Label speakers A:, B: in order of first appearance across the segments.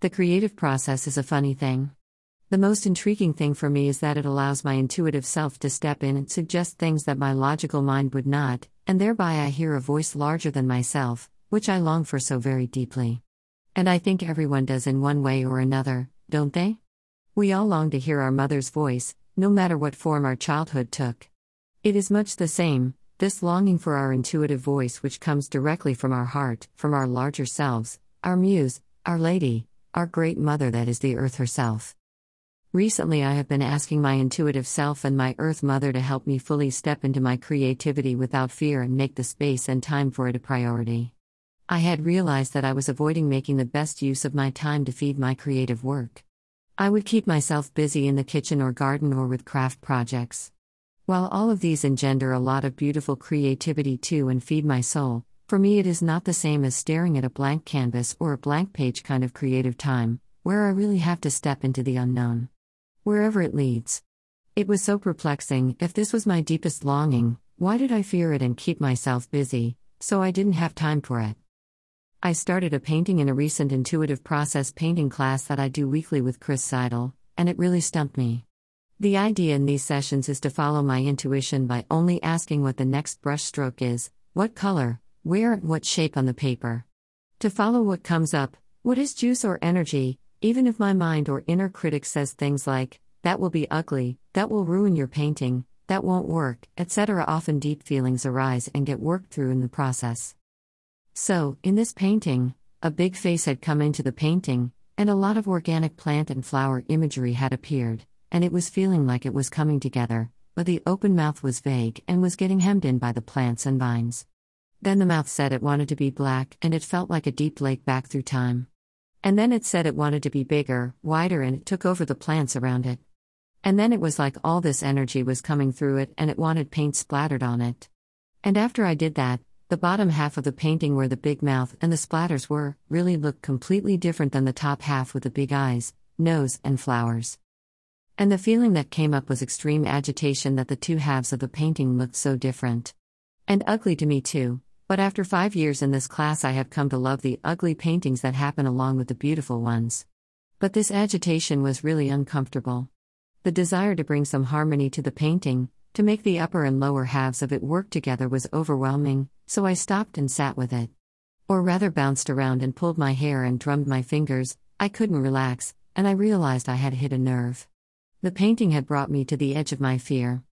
A: The creative process is a funny thing. The most intriguing thing for me is that it allows my intuitive self to step in and suggest things that my logical mind would not, and thereby I hear a voice larger than myself, which I long for so very deeply. And I think everyone does in one way or another, don't they? We all long to hear our mother's voice, no matter what form our childhood took. It is much the same, this longing for our intuitive voice, which comes directly from our heart, from our larger selves, our muse, our lady, our great mother that is the earth herself. Recently, I have been asking my intuitive self and my earth mother to help me fully step into my creativity without fear and make the space and time for it a priority. I had realized that I was avoiding making the best use of my time to feed my creative work. I would keep myself busy in the kitchen or garden or with craft projects. While all of these engender a lot of beautiful creativity too and feed my soul, for me it is not the same as staring at a blank canvas or a blank page kind of creative time, where I really have to step into the unknown. Wherever it leads. It was so perplexing, if this was my deepest longing, why did I fear it and keep myself busy, so I didn't have time for it? I started a painting in a recent intuitive process painting class that I do weekly with Chris Zydel, and it really stumped me. The idea in these sessions is to follow my intuition by only asking what the next brushstroke is, what color, where, and what shape on the paper. To follow what comes up, what is juice or energy, even if my mind or inner critic says things like, that will be ugly, that will ruin your painting, that won't work, etc. Often deep feelings arise and get worked through in the process. So, in this painting, a big face had come into the painting, and a lot of organic plant and flower imagery had appeared, and it was feeling like it was coming together, but the open mouth was vague and was getting hemmed in by the plants and vines. Then the mouth said it wanted to be black, and it felt like a deep lake back through time. And then it said it wanted to be bigger, wider, and it took over the plants around it. And then it was like all this energy was coming through it and it wanted paint splattered on it. And after I did that, the bottom half of the painting, where the big mouth and the splatters were, really looked completely different than the top half with the big eyes, nose, and flowers. And the feeling that came up was extreme agitation that the two halves of the painting looked so different. And ugly to me, too. But after five years in this class, I have come to love the ugly paintings that happen along with the beautiful ones. But this agitation was really uncomfortable. The desire to bring some harmony to the painting, to make the upper and lower halves of it work together was overwhelming, so I stopped and sat with it. Or rather, bounced around and pulled my hair and drummed my fingers, I couldn't relax, and I realized I had hit a nerve. The painting had brought me to the edge of my fear.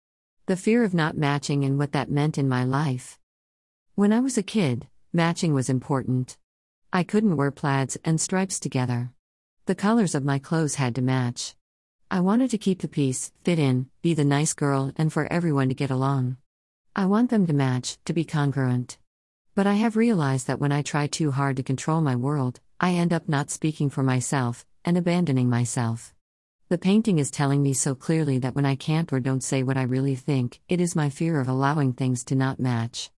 A: The fear of not matching and what that meant in my life. When I was a kid, matching was important. I couldn't wear plaids and stripes together. The colors of my clothes had to match. I wanted to keep the peace, fit in, be the nice girl, and for everyone to get along. I want them to match, to be congruent. But I have realized that when I try too hard to control my world, I end up not speaking for myself and abandoning myself. The painting is telling me so clearly that when I can't or don't say what I really think, it is my fear of allowing things to not match.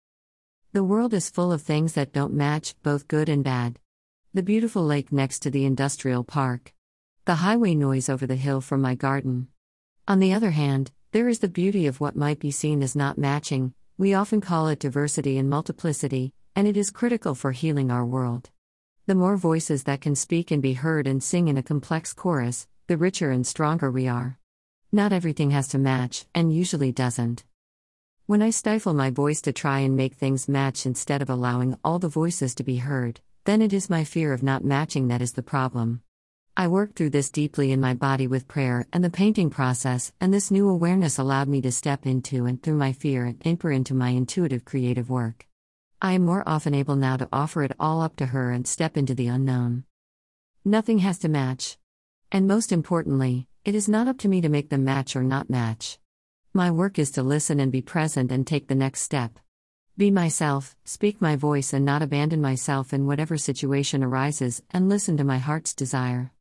A: The world is full of things that don't match, both good and bad. The beautiful lake next to the industrial park the highway noise over the hill from my garden. On the other hand, there is the beauty of what might be seen as not matching, we often call it diversity and multiplicity, and it is critical for healing our world. The more voices that can speak and be heard and sing in a complex chorus, the richer and stronger we are. Not everything has to match, and usually doesn't. When I stifle my voice to try and make things match instead of allowing all the voices to be heard, then it is my fear of not matching that is the problem. I worked through this deeply in my body with prayer and the painting process, and this new awareness allowed me to step into and through my fear and enter into my intuitive creative work. I am more often able now to offer it all up to her and step into the unknown. Nothing has to match. And most importantly, it is not up to me to make them match or not match. My work is to listen and be present and take the next step. Be myself, speak my voice, and not abandon myself in whatever situation arises, and listen to my heart's desire.